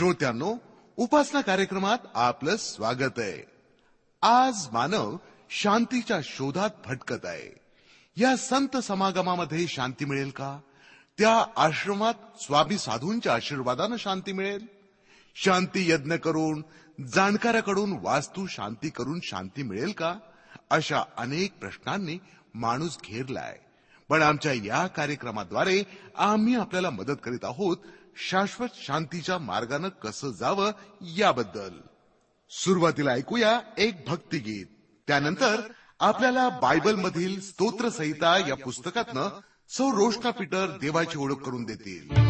श्रोत्यांनो उपासना कार्यक्रमात आपलं स्वागत आहे. आज मानव शांतीच्या शोधात भटकत आहे. या संत समागमामध्ये शांती मिळेल का? त्या आश्रमात स्वामी साधूंच्या आशीर्वादानं शांती मिळेल? शांती यज्ञ करून जाणकाराकडून वास्तू शांती करून शांती मिळेल का? अशा अनेक प्रश्नांनी माणूस घेरलाय. पण आमच्या या कार्यक्रमाद्वारे आम्ही आपल्याला मदत करीत आहोत शाश्वत शांतीच्या मार्गानं कसं जावं याबद्दल. सुरुवातीला ऐकूया एक भक्तिगीत. त्यानंतर आपल्याला बायबल मधील स्तोत्रसहिता या पुस्तकातनं सौ रोष्टा पीटर देवाची ओळख करून देतील.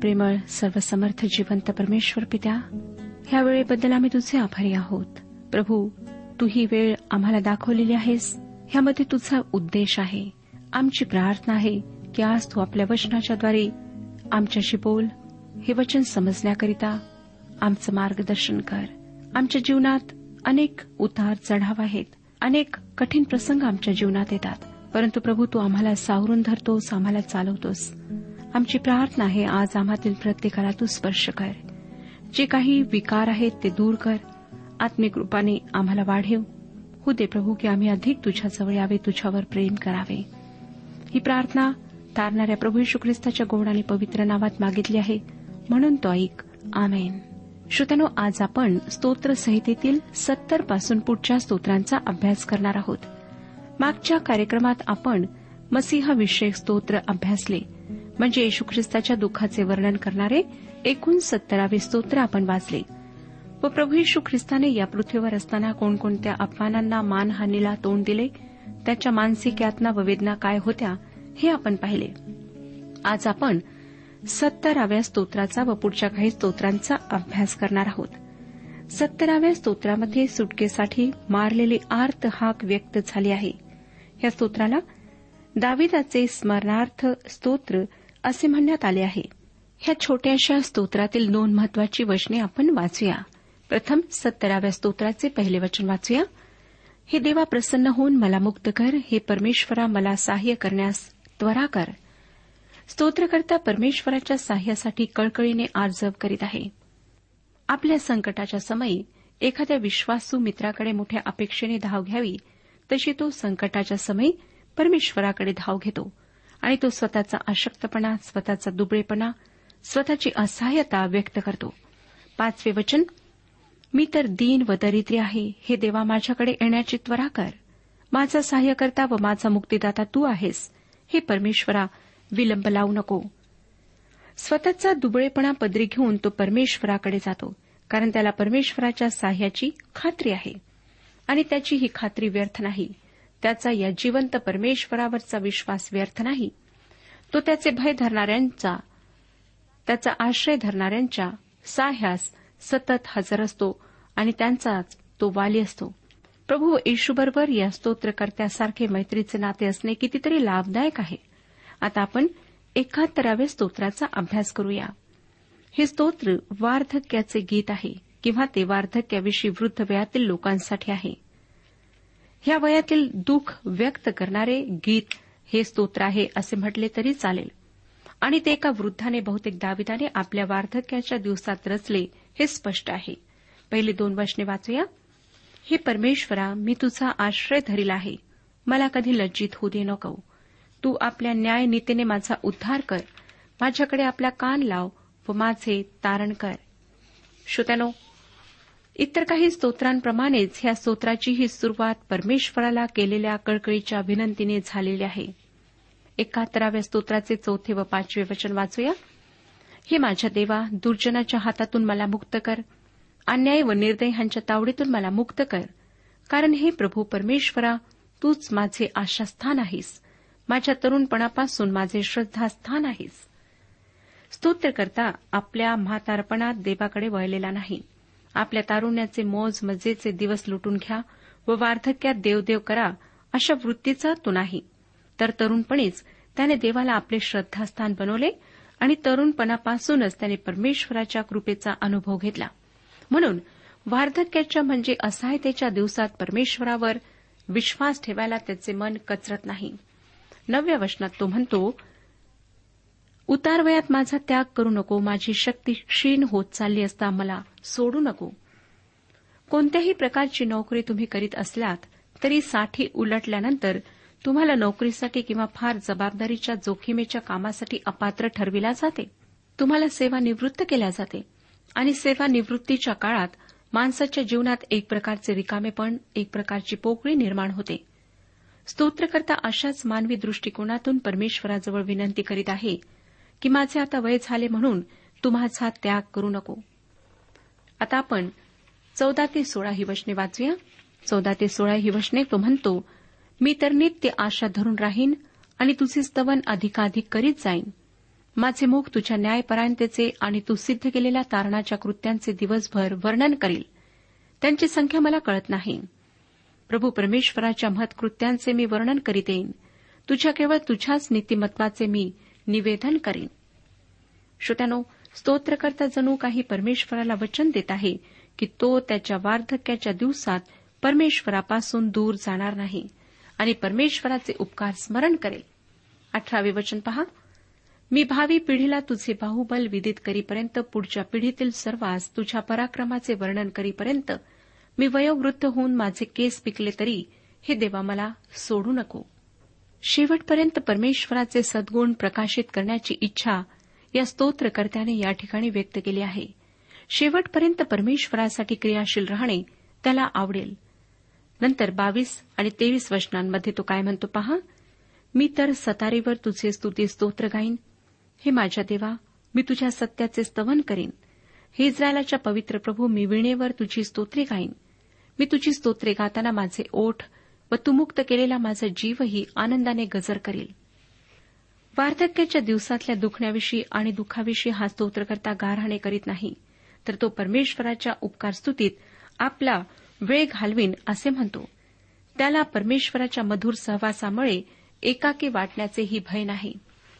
प्रेमळ सर्वसमर्थ जिवंत परमेश्वर पित्या ह्या वेळेबद्दल आम्ही तुझे आभारी आहोत. प्रभू तू ही वेळ आम्हाला दाखवलेली आहेस. ह्यामध्ये तुझा उद्देश आहे. आमची प्रार्थना आहे की आज तू आपल्या वचनाच्याद्वारे आमच्याशी बोल. हे वचन समजण्याकरिता आमचं मार्गदर्शन कर. आमच्या जीवनात अनेक उतार चढाव आहेत. अनेक कठीण प्रसंग आमच्या जीवनात येतात. परंतु प्रभू तू आम्हाला सावरून धरतोस आम्हाला चालवतोस. आमची प्रार्थना आहे आज आम्हातील प्रत्येकाला तू स्पर्श कर. जे काही विकार आहेत ते दूर कर. आत्मिक रूपाने आम्हाला वाढेव. हो दे प्रभू की आम्ही अधिक तुझ्याजवळ यावे तुझ्यावर प्रेम करावे. ही प्रार्थना तारणाऱ्या प्रभू यशू ख्रिस्ताच्या गोड आणि पवित्र नावात मागितली आहे. म्हणून तो ऐक. आमेन. श्रोत्यानो आज आपण स्तोत्र संहितेतील सत्तरपासून पुढच्या स्तोत्रांचा अभ्यास करणार आहोत. मागच्या कार्यक्रमात आपण मसीहा स्तोत्र अभ्यासले. म्हणजे येशू ख्रिस्ताच्या दुःखाचे वर्णन करणारे एकूण सत्तरावे स्तोत्र आपण वाचले. व प्रभू येशू ख्रिस्ताने या पृथ्वीवर असताना कोणकोणत्या अपमानांना मानहानीला तोंड दिले? त्याच्या मानसिक यातना व वेदना काय होत्या? हे आपण पाहिले. आज आपण सत्तराव्या स्तोत्राचा व पुढच्या काही स्तोत्रांचा अभ्यास करणार आहोत. सत्तराव्या स्तोत्रामध्ये सुटकेसाठी मारलेली आर्त हाक व्यक्त झाली आहे. या स्तोत्राला दाविदाचे स्मरणार्थ स्तोत्र असे म्हणण्यात आले आहे. ह्या छोट्याशा स्तोत्रातील दोन महत्वाची वचने आपण वाचूया. प्रथम सत्तराव्या स्तोत्राचे पहिले वचन वाचूया. हे देवा प्रसन्न होऊन मला मुक्त कर. हे परमेश्वरा मला सहाय्य करण्यास त्वरा कर. स्तोत्रकर्ता परमेश्वराच्या सहाय्यासाठी कळकळीने आर्जव करीत आहे. आपल्या संकटाच्या समयी एखाद्या विश्वासू मित्राकडे मोठ्या अपेक्षेने धाव घ्यावी तशी तो संकटाच्या समयी परमेश्वराकडे धाव घेतो. आणि तो स्वतःचा अशक्तपणा स्वतःचा दुबळेपणा स्वतःची असहाय्यता व्यक्त करतो. पाचवे वचन मी तर दीन व दरिद्री आहे. हे देवा माझ्याकडे येण्याची त्वरा कर. माझा सहाय्यकर्ता व माझा मुक्तीदाता तू आहेस. हे परमेश्वरा विलंब लावू नको. स्वतःचा दुबळेपणा पदरी घेऊन तो परमेश्वराकडे जातो कारण त्याला परमेश्वराच्या साह्याची खात्री आहे. आणि त्याची ही खात्री व्यर्थ नाही. त्याचा या जिवंत परमेश्वरावरचा विश्वास व्यर्थ नाही. तो त्याचे भय धरणाऱ्यांचा त्याचा आश्रय धरणाऱ्यांच्या साह्यास सतत हजर असतो आणि त्यांचाच तो वाली असतो. प्रभू येशूबरोबर या स्तोत्रकर्त्यासारखे मैत्रीचे नाते असणे कितीतरी लाभदायक आहे. आता आपण एकाहत्तराव्या स्तोत्राचा अभ्यास करूया. हे स्तोत्र वार्धक्याचे गीत आहे किंवा ते वार्धक्याविषयी वृद्ध वयातील लोकांसाठी आहे. ह्या वयातील दुःख व्यक्त करणारे गीत हे स्तोत्र आहे असे म्हटले तरी चालेल. आणि ते एका वृद्धाने बहुतेक दाविदाने आपल्या वार्धक्याच्या दिवसात रचले हे स्पष्ट आहे. पहिले दोन वचने वाचूया. हे परमेश्वरा मी तुझा आश्रय धरीला आहे. मला कधी लज्जित होऊ दे नको. तू आपल्या न्याय नीतीने माझा उद्धार कर. माझ्याकडे आपला कान लाव व माझे तारण कर. श्रोत्यानो इतर काही स्तोत्रांप्रमाणेच ह्या स्तोत्राची ही सुरुवात परमेश्वराला केलेल्या कळकळीच्या विनंतीने झालेली आहे. एकाहत्तराव्या स्तोत्राचे चौथे व पाचवे वचन वाचूया. हे माझ्या देवा दुर्जनाच्या हातातून मला मुक्त कर. अन्याय व निर्दय ह्यांच्या तावडीतून मला मुक्त कर. कारण हे प्रभू परमेश्वरा तूच माझे आशास्थान आहेस. माझ्या तरुणपणापासून माझे श्रद्धास्थान आहेस. स्तोत्रकर्ता आपल्या म्हातारपणात देवाकडे वळलेला नाही. आपल्या तारुण्याचे मोज मजेचे दिवस लुटून घ्या व वार्धक्यात देवदेव करा अशा वृत्तीचा तो नाही. तर तरुणपणीच त्याने देवाला आपले श्रद्धास्थान बनवले आणि तरुणपणापासूनच त्याने परमेश्वराच्या कृपेचा अनुभव घेतला. म्हणून वार्धक्याच्या म्हणजे असहायतेच्या दिवसात परमेश्वरावर विश्वास ठेवायला त्याचे मन कचरत नाही. नवव्या वचनात तो म्हणतो उतारवयात माझा त्याग करू नको माझी शक्ती क्षीण होत चालली असता मला सोडू नको. कोणत्याही प्रकारची नोकरी तुम्ही करीत असल्यात तरी साठी उलटल्यानंतर तुम्हाला नोकरीसाठी किंवा फार जबाबदारीच्या जोखीमेच्या कामासाठी अपात्र ठरविल्या जाते. तुम्हाला सेवानिवृत्त केल्या जाते. आणि सेवानिवृत्तीच्या काळात माणसाच्या जीवनात एक प्रकारचे रिकामेपण एक प्रकारची पोकळी निर्माण होते. स्तोत्रकर्ता अशाच मानवी दृष्टिकोनातून परमेश्वराजवळ विनंती करीत आहे की माझे आता वय झाले म्हणून तुम्हाचा त्याग करू नको. आता आपण चौदा ते सोळा ही वचने वाचूया. चौदा ते सोळा ही वचने तो म्हणतो मी तर नित्य आशा धरून राहीन आणि तुझे स्तवन अधिकाधिक करीत जाईन. माझे मुख तुझ्या न्यायपरायणतेचे आणि तू सिद्ध केलेल्या तारणाच्या कृत्यांचे दिवसभर वर्णन करील. त्यांची संख्या मला कळत नाही. प्रभू परमेश्वराच्या महत्कृत्यांचे मी वर्णन करीत येईन. तुझ्या केवळ तुझ्याच नीतिमत्वाचे मी निवेदन करीन. श्रोत्यानो स्तोत्रकर्ता जणू काही परमेश्वराला वचन देत आहे की तो त्याच्या वार्धक्याच्या दिवसात परमेश्वरापासून दूर जाणार नाही आणि परमेश्वराचे उपकार स्मरण करेल. अठरावे वचन पहा. मी भावी पिढीला तुझे बाहुबल विदित करीपर्यंत पुढच्या पिढीतील सर्वांस तुझ्या पराक्रमाचे वर्णन करीपर्यंत मी वयोवृद्ध होऊन माझे केस पिकले तरी हे देवा मला सोडू नको. शेवटपर्यंत परमेश्वराचे सद्गुण प्रकाशित करण्याची इच्छा या स्तोत्रकर्त्याने या ठिकाणी व्यक्त केली आहे. शेवटपर्यंत परमेश्वरासाठी क्रियाशील राहणे त्याला आवडेल. नंतर बावीस आणि तेवीस वचनांमध्ये तो काय म्हणतो पहा? मी तर सतारीवर तुझे स्तुती स्तोत्र गाईन. हे माझ्या देवा मी तुझ्या सत्याचे स्तवन करीन. हे इस्रायलाच्या पवित्र प्रभू मी विणेवर तुझी स्तोत्रे गाईन. मी तुझी स्तोत्रे गाताना माझे ओठ व तू मुक्त केलेला माझा जीवही आनंदाने गजर करील. वार्धक्याच्या दिवसातल्या दुखण्याविषयी आणि दुःखाविषयी हा स्तोत्रकर्ता गारहाणे करीत नाही. तर तो परमेश्वराच्या उपकारस्तुतीत आपला वेळ घालवीन असे म्हणतो. त्याला परमेश्वराच्या मधुर सहवासामुळे एकाकी वाटण्याचेही भय नाही.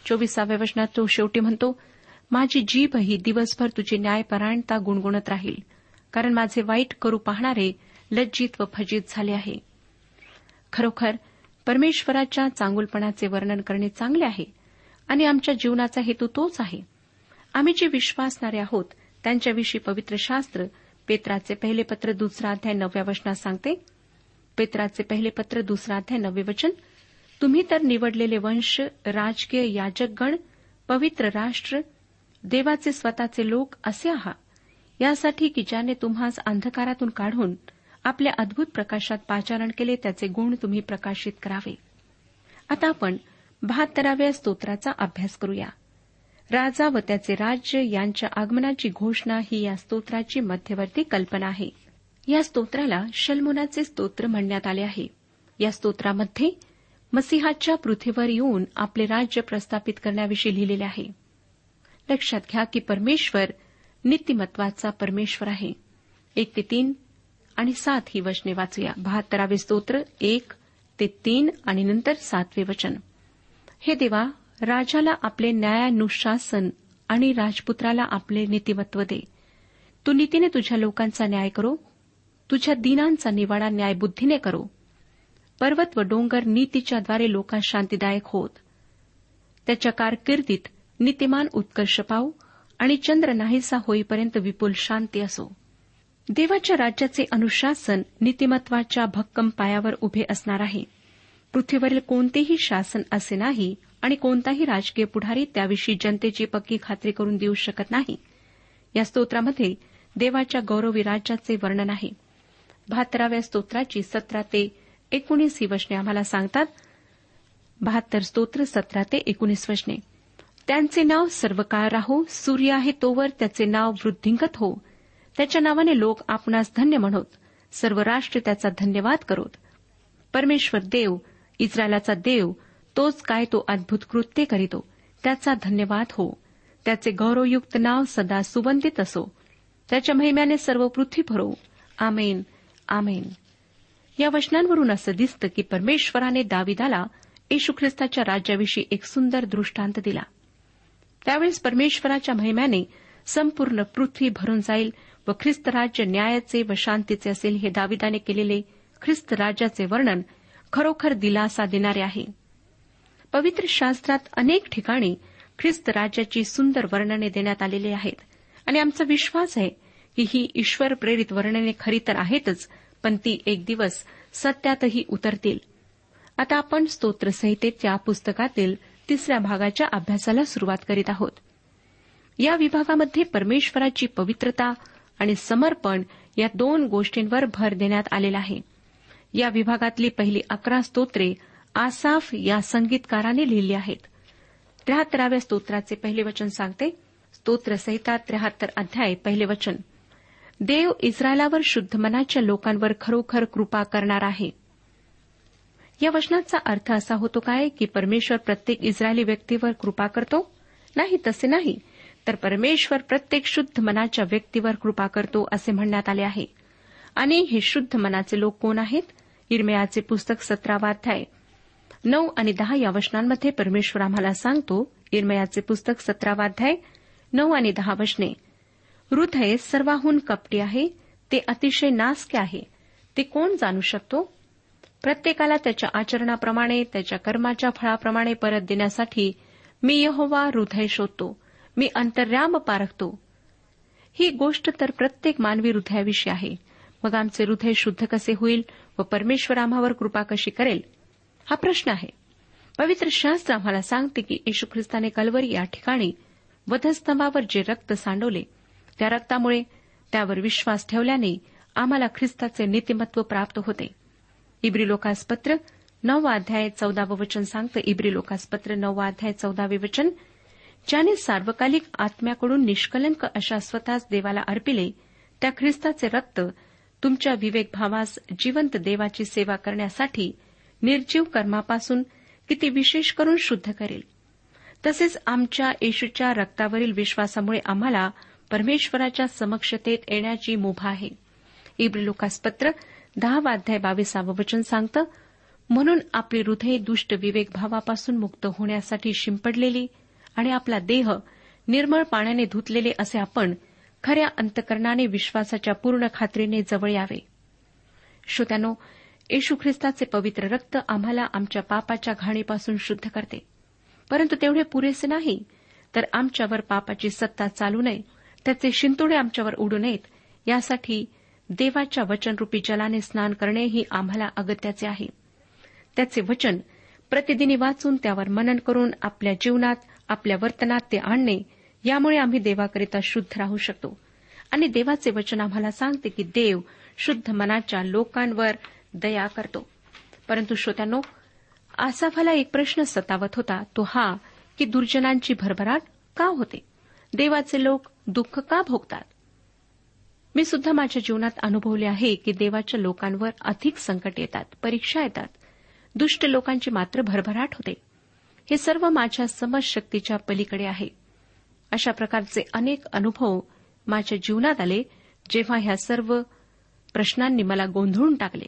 चोवीसाव्या वचनात तो शेवटी म्हणतो माझी जीभ ही दिवसभर तुझी न्यायपरायणता गुणगुणत राहील. कारण माझे वाईट करू पाहणारे लज्जित व फजित झाले आहे. खरोखर परमेश्वराच्या चांगुलपणाचे वर्णन करणे चांगले आहे. आणि आमच्या जीवनाचा हेतू तोच आहे. आम्ही जे विश्वासणारे आहोत त्यांच्याविषयी पवित्र शास्त्र पेत्राचे पहिले पत्र दुसरा अध्याय नवव्या वचनात सांगते. पेत्राचे पहिले पत्र दुसरा अध्याय नववे वचन तुम्ही तर निवडलेले वंश राजकीय याजकगण पवित्र राष्ट्र देवाचे स्वतःचे लोक असे आहात यासाठी की ज्याने तुम्हास अंधकारातून काढून आपल्या अद्भुत प्रकाशात पाचारण केले त्याचे गुण तुम्ही प्रकाशित करावे. आता आपण बहात्तराव्या स्तोत्राचा अभ्यास करूया. राजा व त्याचे राज्य यांच्या आगमनाची घोषणा ही या स्तोत्राची मध्यवर्ती कल्पना आहे. या स्तोत्राला शल्मुनाचे स्तोत्र म्हणण्यात आले आहे. या स्तोत्रामध्ये मसिहाच्या पृथ्वीवर येऊन आपले राज्य प्रस्थापित करण्याविषयी लिहिलेले आहे. लक्षात घ्या की परमेश्वर नित्यमत्वाचा परमेश्वर आहे. एक ते तीन आणि सात ही वचने वाचूया. बहात्तरावे स्तोत्र एक ते तीन आणि नंतर सातवे वचन. हे देवा राजाला आपले न्यायानुशासन आणि राजपुत्राला आपले नीतिमत्व दे. तू नीतीने तुझ्या लोकांचा न्याय करो तुझ्या दिनांचा निवाडा न्यायबुद्धीने करो. पर्वत व डोंगर नीतीच्याद्वारे लोकांस शांतीदायक होत. त्याच्या कारकिर्दीत नीतिमान उत्कर्ष पावू आणि चंद्र नाहीसा होईपर्यंत विपुल शांती असो. देवाच्या राज्याचे अनुशासन नीतिमत्वाच्या भक्कम पायावर उभे असणार आहे. पृथ्वीवरील कोणतेही शासन असे नाही आणि कोणताही राजकीय पुढारी त्याविषयी जनतेची पक्की खात्री करून देऊ शकत नाही. या स्तोत्रामध्ये देवाच्या गौरवी राज्याचे वर्णन आहे. बहात्तराव्या स्तोत्राची सतरा ते एकोणीस ही वचने आम्हाला सांगतात. बहात्तर स्तोत्र सतरा ते एकोणीस वचने. त्यांचे नाव सर्वकाळ राहो सूर्य आहे तोवर त्याचे नाव वृद्धिंगत हो. त्याच्या नावाने लोक आपणास धन्य म्हणत. सर्व राष्ट्र त्याचा धन्यवाद करोत. परमेश्वर देव इस्रायलाचा देव तोच काय तो अद्भुत कृत्य करीतो त्याचा धन्यवाद हो. त्याचे गौरवयुक्त नाव सदा सुवंदित असो. त्याच्या महिम्याने सर्व पृथ्वी भरो. आमेन आमेन. या वचनांवरून असं दिसतं की परमेश्वराने दाविदाला येशू ख्रिस्ताच्या राज्याविषयी एक सुंदर दृष्टांत दिला. त्यावेळेस परमेश्वराच्या महिम्याने संपूर्ण पृथ्वी भरून जाईल व ख्रिस्त राज्य न्यायाचे व शांतीचे असेल हे दाविदाने केलेले ख्रिस्त राज्याचे वर्णन खरोखर दिलासा देणारे आहे. पवित्र शास्त्रात अनेक ठिकाणी ख्रिस्त राज्याची सुंदर वर्णने देण्यात आलेली आहेत. आणि आमचा विश्वास आहे की ही ईश्वर प्रेरित वर्णने खरी तर आहेतच पण ती एक दिवस सत्यातही उतरतील. आता आपण स्तोत्रसंहितेच्या पुस्तकातील तिसऱ्या भागाच्या अभ्यासाला सुरुवात करीत आहोत. या विभागामध्ये परमेश्वराची पवित्रता आणि समर्पण या दोन गोष्टींवर भर देण्यात आलेला आहे. या विभागातली पहिली अकरा स्तोत्रे आसाफ या संगीतकाराने लिहिली आहेत. त्र्याहत्तराव्या स्तोत्राचे पहिले वचन सांगते. स्तोत्रसहिता त्र्याहत्तर अध्याय पहिले वचन. देव इस्रायलावर शुद्ध मनाच्या लोकांवर खरोखर कृपा करणार आहे. या वचनाचा अर्थ असा होतो काय की परमेश्वर प्रत्येक इस्रायली व्यक्तीवर कृपा करतो? नाही तसे नाही. तर परमेश्वर प्रत्येक शुद्ध मनाच्या व्यक्तीवर कृपा करतो असे म्हणण्यात आले आहे. आणि हे शुद्ध मनाचे लोक कोण आहेत? इरमयाचे पुस्तक सतरावा अध्याय. नऊ आणि दहा या वचनांमध्ये परमेश्वर आम्हाला सांगतो इरमयाचे पुस्तक सतरावा अध्याय नऊ आणि दहा वचने. हृदय सर्वाहून कपटी आहे ते अतिशय नासके आहे. ते कोण जाणू शकतो? प्रत्येकाला त्याच्या आचरणाप्रमाणे त्याच्या कर्माच्या फळाप्रमाणे परत देण्यासाठी मी यहोवा हृदय शोधतो मी अंतर्याम पारखतो. ही गोष्ट तर प्रत्येक मानवी हृदयाविषयी आहे. मग आमचे हृदय शुद्ध कसे होईल? व परमेश्वर आम्हावर कृपा कशी करेल? हा प्रश्न आहे. पवित्र शास्त्र आम्हाला सांगते की येशू ख्रिस्ताने कलवरी या ठिकाणी वधस्तंभावर जे रक्त सांडवले त्या रक्तामुळे त्यावर विश्वास ठेवल्याने आम्हाला ख्रिस्ताचे नीतिमत्व प्राप्त होते. इब्री लोकासपत्र नववा अध्याय चौदावं वचन सांगतं. इब्री लोकासपत्र नववा अध्याय चौदावे वचन ज्याने सार्वकालिक आत्म्याकडून निष्कलंक अशा स्वतःच देवाला अर्पिले त्या ख्रिस्ताचे रक्त तुमच्या विवेकभावास जिवंत देवाची सेवा करण्यासाठी निर्जीव कर्मापासून किती विशेष करून शुद्ध करेल. तसेच आमच्या येशूच्या रक्तावरील विश्वासामुळे आम्हाला परमेश्वराच्या समक्षतेत येण्याची मुभा आहे. इब्रिलोकासपत्र दहावाध्याय दहा वाध्याय बावीसावं वचन सांगतं म्हणून आपली हृदय दुष्ट विवेकभावापासून मुक्त होण्यासाठी शिंपडलेली आणि आपला देह निर्मळ पाण्याने धुतलेले असे आपण खऱ्या अंतकरणाने विश्वासाच्या पूर्ण खात्रीने जवळ यावे. श्रोत्यानो येशू ख्रिस्ताचे पवित्र रक्त आम्हाला आमच्या पापाच्या घाणीपासून शुद्ध करते. परंतु तेवढे पुरेसे नाही तर आमच्यावर पापाची सत्ता चालू नये त्याचे शिंतोडे आमच्यावर उडू नयेत यासाठी देवाच्या वचनरूपी जलाने स्नान करणे ही आम्हाला अगत्याचे आहे. त्याचे वचन प्रतिदिनी वाचून त्यावर मनन करून आपल्या जीवनात आपल्या वर्तनात ते आणणे यामुळे आम्ही देवाकरिता शुद्ध राहू शकतो. आणि देवाचे वचन आम्हाला सांगते की देव शुद्ध मनाच्या लोकांवर दया करतो. परंतु श्रोत्यांनो आसाफाला एक प्रश्न सतावत होता तो हा की दुर्जनांची भरभराट का होते? देवाचे लोक दुःख का भोगतात? मी सुद्धा माझ्या जीवनात अनुभवले आहे की देवाच्या लोकांवर अधिक संकट येतात परीक्षा येतात. दुष्ट लोकांची मात्र भरभराट होते. हे सर्व माझ्या समज शक्तीच्या पलीकडे आहे. अशा प्रकारचे अनेक अनुभव माझ्या जीवनात आले जेव्हा ह्या सर्व प्रश्नांनी मला गोंधळून टाकले.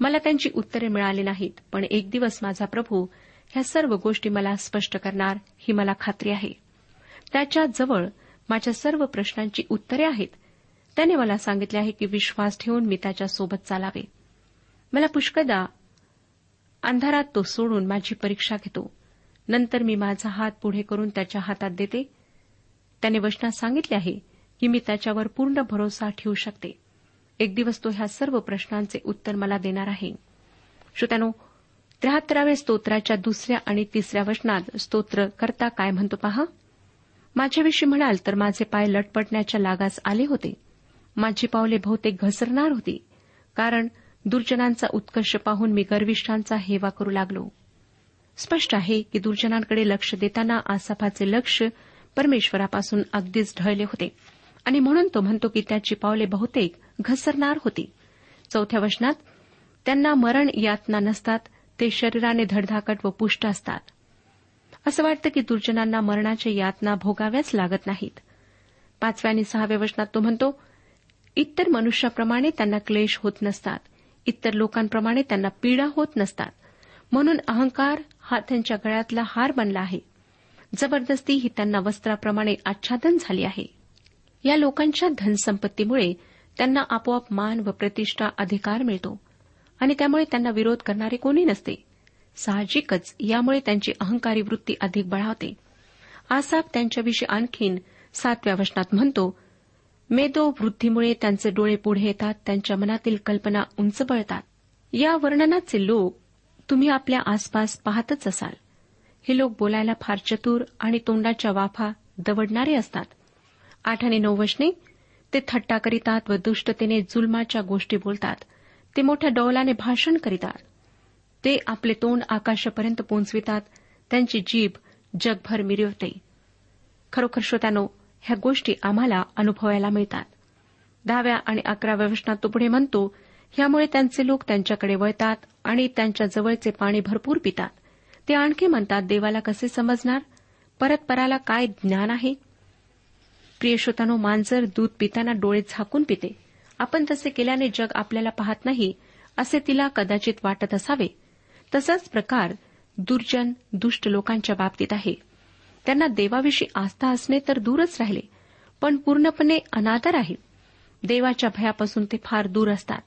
मला त्यांची उत्तरे मिळाली नाहीत पण एक दिवस माझा प्रभू ह्या सर्व गोष्टी मला स्पष्ट करणार ही मला खात्री आहे. त्याच्याजवळ माझ्या सर्व प्रश्नांची उत्तरे आहेत. त्याने मला सांगितले आहे की विश्वास ठेवून मी त्याच्यासोबत चालावे. मला पुष्कदा अंधारात तो सोडून माझी परीक्षा घेतो. नंतर मी माझा हात पुढे करून त्याच्या हातात देते. त्याने वचनात सांगितले आहे की मी त्याच्यावर पूर्ण भरोसा ठेवू शकते. एक दिवस तो ह्या सर्व प्रश्नांचे उत्तर मला देणार आहे. श्रोत्यानो त्र्याहत्तराव्या स्तोत्राच्या दुसऱ्या आणि तिसऱ्या वचनात स्तोत्र करता काय म्हणतो पहा? माझ्याविषयी म्हणाल तर माझे पाय लटपटण्याच्या लागास आले होते. माझी पावले बहुतेक घसरणार होती. कारण दुर्जनांचा उत्कर्ष पाहून मी गर्विष्ठांचा हेवा करू लागलो. स्पष्ट आहे की दुर्जनांकडे लक्ष देताना आसाफाचे लक्ष परमेश्वरापासून अगदीच ढळले होते. आणि म्हणून तो म्हणतो की त्याची पावले बहुतेक घसरणार होती. चौथ्या वचनात त्यांना मरण यातना नसतात ते शरीराने धडधाकट व पुष्ट असतात. असं वाटतं की दुर्जनांना मरणाच्या यातना भोगाव्याच लागत नाहीत. पाचव्या आणि सहाव्या वचनात तो म्हणतो इतर मनुष्याप्रमाणे त्यांना क्लेश होत नसतात. इतर लोकांप्रमाणे त्यांना पीडा होत नसतात. म्हणून अहंकार हा त्यांच्या गळ्यातला हार बनला आहे. जबरदस्ती ही त्यांना वस्त्राप्रमाणे आच्छादन झाली आहे. या लोकांच्या धनसंपत्तीमुळे त्यांना आपोआप मान व प्रतिष्ठा अधिकार मिळतो आणि त्यामुळे त्यांना विरोध करणारे कोणी नसते. साहजिकच यामुळे त्यांची अहंकारी वृत्ती अधिक बळावते आसाप त्यांच्याविषयी आणखीन सातव्या वचनात म्हणतो मेदो वृद्धीमुळे त्यांचे डोळे पुढे येतात त्यांच्या मनातील कल्पना उंच बळतात या वर्णनाचे लोक तुम्ही आपल्या आसपास पाहतच असाल. हे लोक बोलायला फार चतुर आणि तोंडाच्या वाफा दवडणारे असतात. आठ आणि नऊ वशने ते थट्टा करीतात व दुष्टतेने जुलमाच्या गोष्टी बोलतात. ते मोठ्या डौलाने भाषण करीतात. ते आपले तोंड आकाशापर्यंत पोचवितात. त्यांची जीभ जगभर मिरवते. खरोखर श्रोत्यानो ह्या गोष्टी आम्हाला अनुभवायला मिळतात. दहाव्या आणि अकराव्या वचनात तो पुढे म्हणतो ह्यामुळे त्यांचे लोक त्यांच्याकडे वळतात आणि त्यांच्या जवळचे पाणी भरपूर पितात. ते आणखी म्हणतात देवाला कसे समजणार? परतपराला काय ज्ञान आहे? प्रियश्रोतानो मांजर दूध पिताना डोळे झाकून पिते. आपण तसे केल्याने जग आपल्याला पाहत नाही असे तिला कदाचित वाटत असावे. तसाच प्रकार दुर्जन दुष्ट लोकांच्या बाबतीत आहे. त्यांना देवाविषयी आस्था असणे तर दूरच राहिले पण पूर्णपणे अनादर आहे. देवाच्या भयापासून ते फार दूर असतात.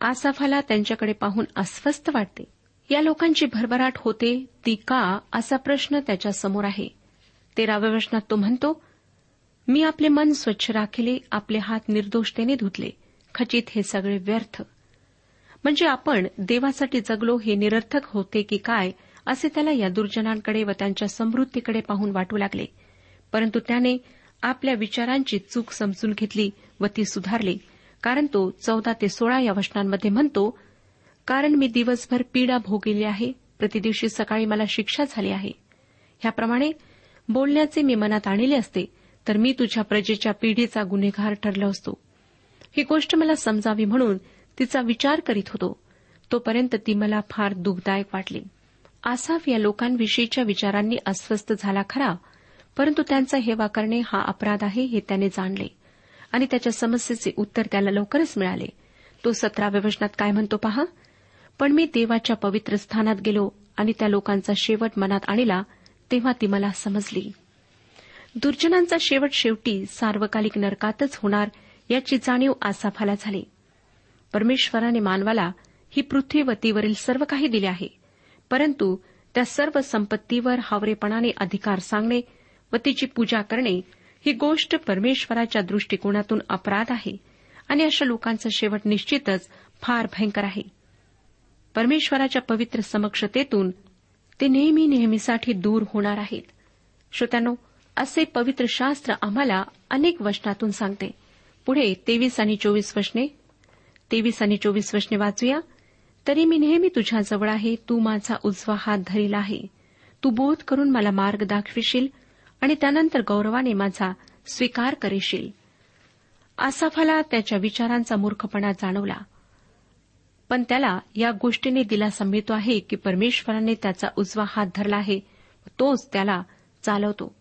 आसाफाला त्यांच्याकडे पाहून अस्वस्थ वाटते. या लोकांची भरभराट होते ती का असा प्रश्न त्याच्यासमोर आहे. तेराव्या वचनात तो म्हणतो मी आपले मन स्वच्छ राखिले आपले हात निर्दोषतेने धुतले. खचित हे सगळे व्यर्थ. म्हणजे आपण देवासाठी जगलो हे निरर्थक होते की काय असे त्याला या दुर्जनांकडे व त्यांच्या समृद्धीकडे पाहून वाटू लागले. परंतु त्याने आपल्या विचारांची चूक समजून घेतली व ती सुधारली. कारण तो चौदा ते सोळा या वचनांमध्ये म्हणतो कारण मी दिवसभर पीडा भोगिली आहे. प्रतिदिवशी सकाळी मला शिक्षा झाली आहे. ह्याप्रमाणे बोलण्याचे मी मनात आणले असते तर मी तुझ्या प्रजेच्या पिढीचा गुन्हेगार ठरलो असतो. ही गोष्ट मला समजावी म्हणून तिचा विचार करीत होतो. तोपर्यंत ती मला फार दुःखदायक वाटली. आसाफ या लोकांविषयीच्या विचारांनी अस्वस्थ झाला खरा परंतु त्यांचा हेवा करणे हा अपराध आहे हे त्याने जाणले. आणि त्याच्या समस्येचे उत्तर त्याला लवकरच मिळाले. तो सतराव्या वचनात काय म्हणतो पहा? पण मी देवाच्या पवित्र स्थानात गेलो आणि त्या लोकांचा शेवट मनात आणला तेव्हा ती मला समजली. दुर्जनांचा शेवट शेवटी सार्वकालिक नरकातच होणार याची जाणीव आसाफाला झाली. परमेश्वराने मानवाला ही पृथ्वीवतीवरील सर्व काही दिले आहे परंतु त्या सर्व संपत्तीवर हावरेपणाने अधिकार सांगणे व तिची पूजा करणे ही गोष्ट परमेश्वराच्या दृष्टिकोनातून अपराध आहे आणि अशा लोकांचा शेवट निश्चितच फार भयंकर आहे. परमेश्वराच्या पवित्र समक्षतेतून ते नेहमी नेहमीसाठी दूर होणार आहेत. श्रोत्यानो असे पवित्र शास्त्र आम्हाला अनेक वचनातून सांगते. पुढे तेवीस आणि चोवीस वचने. तेवीस आणि चोवीस वचने वाचूया. तरी मी नेहमी तुझ्याजवळ आहे तू माझा उजवा हात धरीला आहे. तू बोध करून मला मार्ग दाखविशील आणि त्यानंतर गौरवाने माझा स्वीकार करेशील. आसाफाला त्याच्या विचारांचा मूर्खपणा जाणवला. पण त्याला या गोष्टीने दिलासा मिळतो आहे की परमेश्वराने त्याचा उजवा हात धरला आहे. तोच त्याला चालवतो.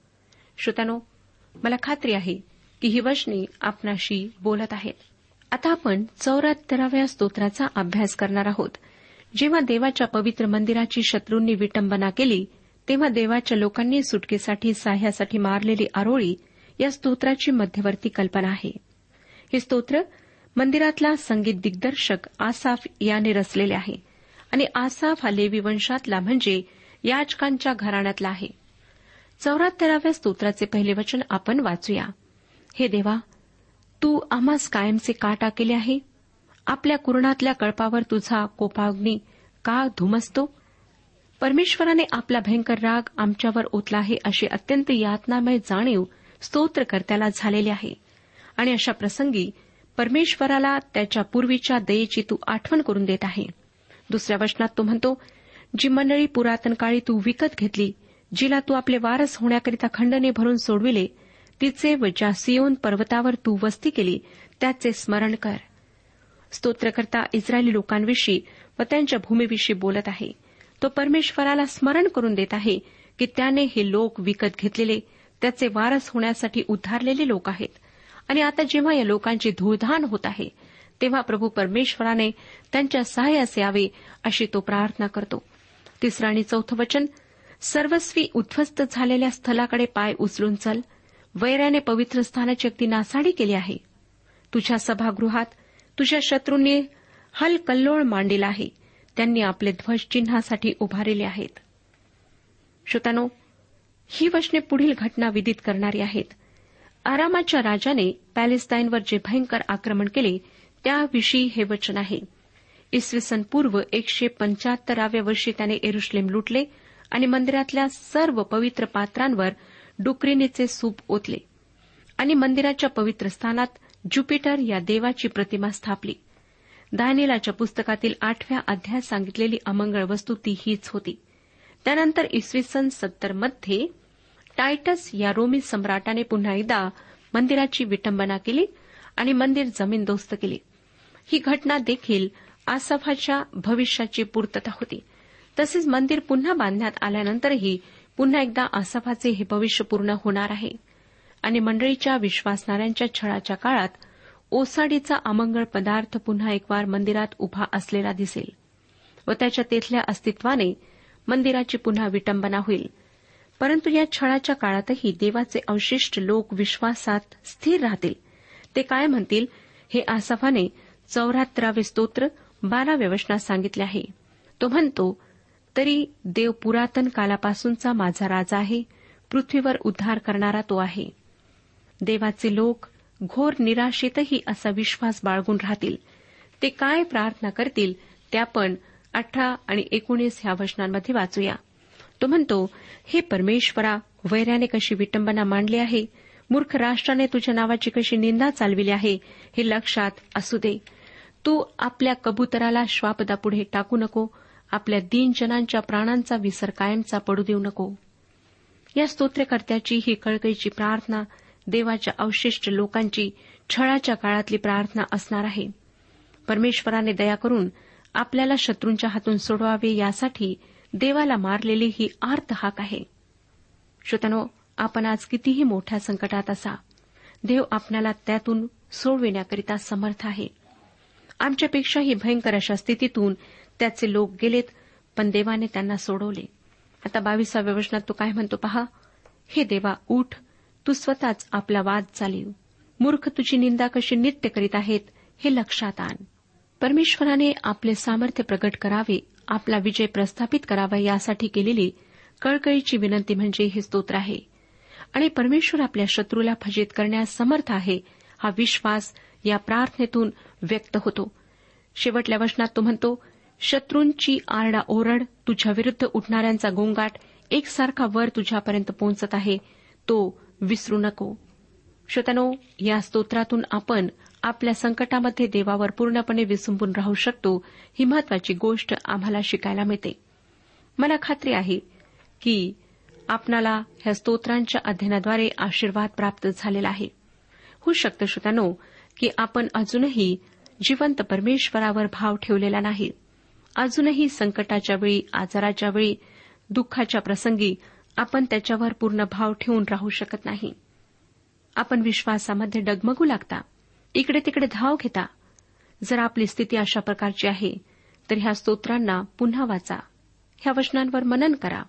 श्रोत्यानो मला खात्री आहे की ही वचने आपणाशी बोलत आहेत. आता आपण चौऱ्याहत्तराव्या स्तोत्राचा अभ्यास करणार आहोत. जेव्हा देवाच्या पवित्र मंदिराची शत्रूंनी विटंबना केली तेव्हा देवाच्या लोकांनी सुटकेसाठी साह्यासाठी मारलेली आरोळी या स्तोत्राची मध्यवर्ती कल्पना आहे. हे स्तोत्र मंदिरातला संगीत दिग्दर्शक आसाफ याने रचलेले आहे. आणि आसाफ हा लेवी वंशातला म्हणजे याचकांच्या घराण्यातला आहे. चौऱ्याहत्तराव्या स्तोत्राचे पहिले वचन आपण वाचूया. हे देवा तू आम्हास कायमचे का टाकेले आहे. आपल्या कुरणातल्या कळपावर तुझा कोपाग्नी का धुमसतो? परमेश्वराने आपला भयंकर राग आमच्यावर ओतला आहे अशी अत्यंत यातनामय जाणीव स्तोत्रकर्त्याला झालेली आहे. आणि अशा प्रसंगी परमेश्वराला त्याच्या पूर्वीच्या दयेची तू आठवण करून देत आहे. दुसऱ्या वचनात तो म्हणतो जी मंडळी पुरातन काळी तू विकत घेतली जिला तू आपले वारस होण्याकरिता खंडने भरून सोडविले तिचे व ज्या सियोन पर्वतावर तू वस्ती केली त्याचे स्मरण कर. स्तोत्रकर्ता इस्रायली लोकांविषयी व त्यांच्या भूमीविषयी बोलत आहे. तो परमेश्वराला स्मरण करून देत आहे की त्याने हे लोक विकत घेतलेले त्याचे वारस होण्यासाठी उद्धारलेले लोक आहेत. आणि आता जेव्हा या लोकांची धूळधाण होत आहे तेव्हा प्रभू परमेश्वराने त्यांच्या सहाय्यास यावे अशी तो प्रार्थना करतो. तिसरं आणि चौथं वचन सर्वस्वी उद्ध्वस्त झालेल्या स्थलाकडे पाय उचलून चल. वैराने पवित्र स्थानाची अगदी नासाडी केली आहे. तुझ्या सभागृहात तुझ्या शत्रूंनी हलकल्लोळ मांडलेला आहे. त्यांनी आपले ध्वज चिन्हासाठी उभारले आहेत. श्रोतानो ही वचने पुढील घटना विदित करणारी आहेत. आरामाच्या राजाने पॅलेस्टाईनवर जे भयंकर आक्रमण केले त्याविषयी हे वचन आहे. इसवी सन पूर्व एकशे पंच्याहत्तराव्या वर्षी त्याने एरुश्लेम लुटले आणि मंदिरातल्या सर्व पवित्र पात्रांवर डुक्रिनीचे सूप ओतले आणि मंदिराच्या पवित्र स्थानात ज्युपिटर या देवाची प्रतिमा स्थापली. दानिलाच्या पुस्तकातील आठव्या अध्यायात सांगितलेली अमंगळ वस्तू ती हीच होती. त्यानंतर इसवी सन सत्तरमध्ये टायटस या रोमी सम्राटाने पुन्हा एकदा मंदिराची विटंबना केली आणि मंदिर जमीनदोस्त केली. ही घटना देखील आसफाच्या भविष्याची पूर्तता होती. तसेच मंदिर पुन्हा बांधण्यात आल्यानंतरही पुन्हा एकदा आसफाचे हे भविष्य पूर्ण होणार आहे. आणि मंडळीच्या विश्वासणाऱ्यांच्या छळाच्या काळात ओसाडीचा अमंगळ पदार्थ पुन्हा एकवार मंदिरात उभा असलेला दिसेल व त्याच्या तेथल्या अस्तित्वाने मंदिराची पुन्हा विटंबना होईल. परंतु या छळाच्या काळातही देवाचे अवशिष्ट लोक विश्वासात स्थिर राहतील. ते काय म्हणतील? हे आसाफाने चौऱ्याहत्तरावे स्तोत्र बाराव्या वचनात सांगितले आहे. तो म्हणतो तरी देव पुरातन कालापासूनचा माझा राजा आहे पृथ्वीवर उद्धार करणारा तो आहे. देवाचे लोक घोर निराशेतही असा विश्वास बाळगून राहतील. ते काय प्रार्थना करतील ते आपण अठरा आणि एकोणीस ह्या वचनांमध्ये वाचूया. तो म्हणतो हे परमेश्वरा वैराने कशी विटंबना मांडली आहे. मूर्ख राष्ट्राने तुझ्या नावाची कशी निंदा चालविली आहे हे लक्षात असू दे. तू आपल्या कबुतराला श्वापदापुढे टाकू नको. आपल्या दीनजनांच्या प्राणांचा विसर कायमचा पडू देऊ नको. या स्तोत्रकर्त्याची ही कळकळीची प्रार्थना देवाच्या अवशिष्ट लोकांची छळाच्या काळातली प्रार्थना असणार आहे. परमेश्वराने दया करून आपल्याला शत्रूंच्या हातून सोडवावे यासाठी देवाला मारलेली ही आर्त हाक आहे. श्रोतनो आपण आज कितीही मोठ्या संकटात असा देव आपल्याला त्यातून सोडविण्याकरिता समर्थ आहे. आमच्यापेक्षाही भयंकर अशा स्थितीतून त्याचे लोक गेलेत पण देवाने त्यांना सोडवले. आता बावीसाव्या वचनात तो काय म्हणतो पहा? हे देवा उठ तू स्वतःच आपला वाद चालीव. मूर्ख तुझी निंदा कशी नित्य करीत आहेत हे लक्षात आण. परमेश्वराने आपले सामर्थ्य प्रकट करावे आपला विजय प्रस्थापित करावा यासाठी केलेली कळकळीची विनंती म्हणजे हे स्तोत्र आहे. आणि परमेश्वर आपल्या शत्रूला फजित करण्यास समर्थ आहे हा विश्वास या प्रार्थनेतून व्यक्त होतो. शेवटल्या वचनात तो म्हणतो शत्रूंची आरडा ओरड तुझ्या विरुद्ध उठणाऱ्यांचा गोंगाट एकसारखा वर तुझ्यापर्यंत पोहोचत आहे तो विसरू नको. श्रोतनो या स्तोत्रातून आपण आपल्या संकटामध्ये देवावर पूर्णपणे विसंबून राहू शकतो ही महत्वाची गोष्ट आम्हाला शिकायला मिळते. मला खात्री आहे की आपणाला ह्या स्तोत्रांच्या अध्ययनाद्वारे आशीर्वाद प्राप्त झालेला आहे. होऊ शकतं श्रोत्यानो की आपण अजूनही जिवंत परमेश्वरावर भाव ठेवलेला नाही. अजूनही संकटाच्या वेळी आजाराच्या वेळी दुःखाच्या प्रसंगी आपण त्याच्यावर पूर्ण भाव ठेवून राहू शकत नाही. आपण विश्वासामध्ये डगमगू लागता. इकडे तिकडे धाव घेता. जर आपली स्थिती अशा प्रकारची आहे तर ह्या स्तोत्रांना पुन्हा वाचा. ह्या वचनांवर मनन करा.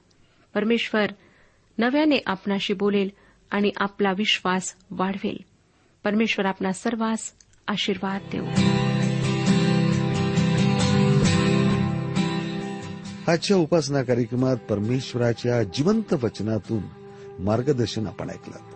परमेश्वर नव्याने आपणाशी बोलेल आणि आपला विश्वास वाढवेल. परमेश्वर आपणा सर्वांस आशीर्वाद देऊ. आजच्या उपासना कार्यक्रमात परमेश्वराच्या जिवंत वचनातून मार्गदर्शन आपण ऐकलं.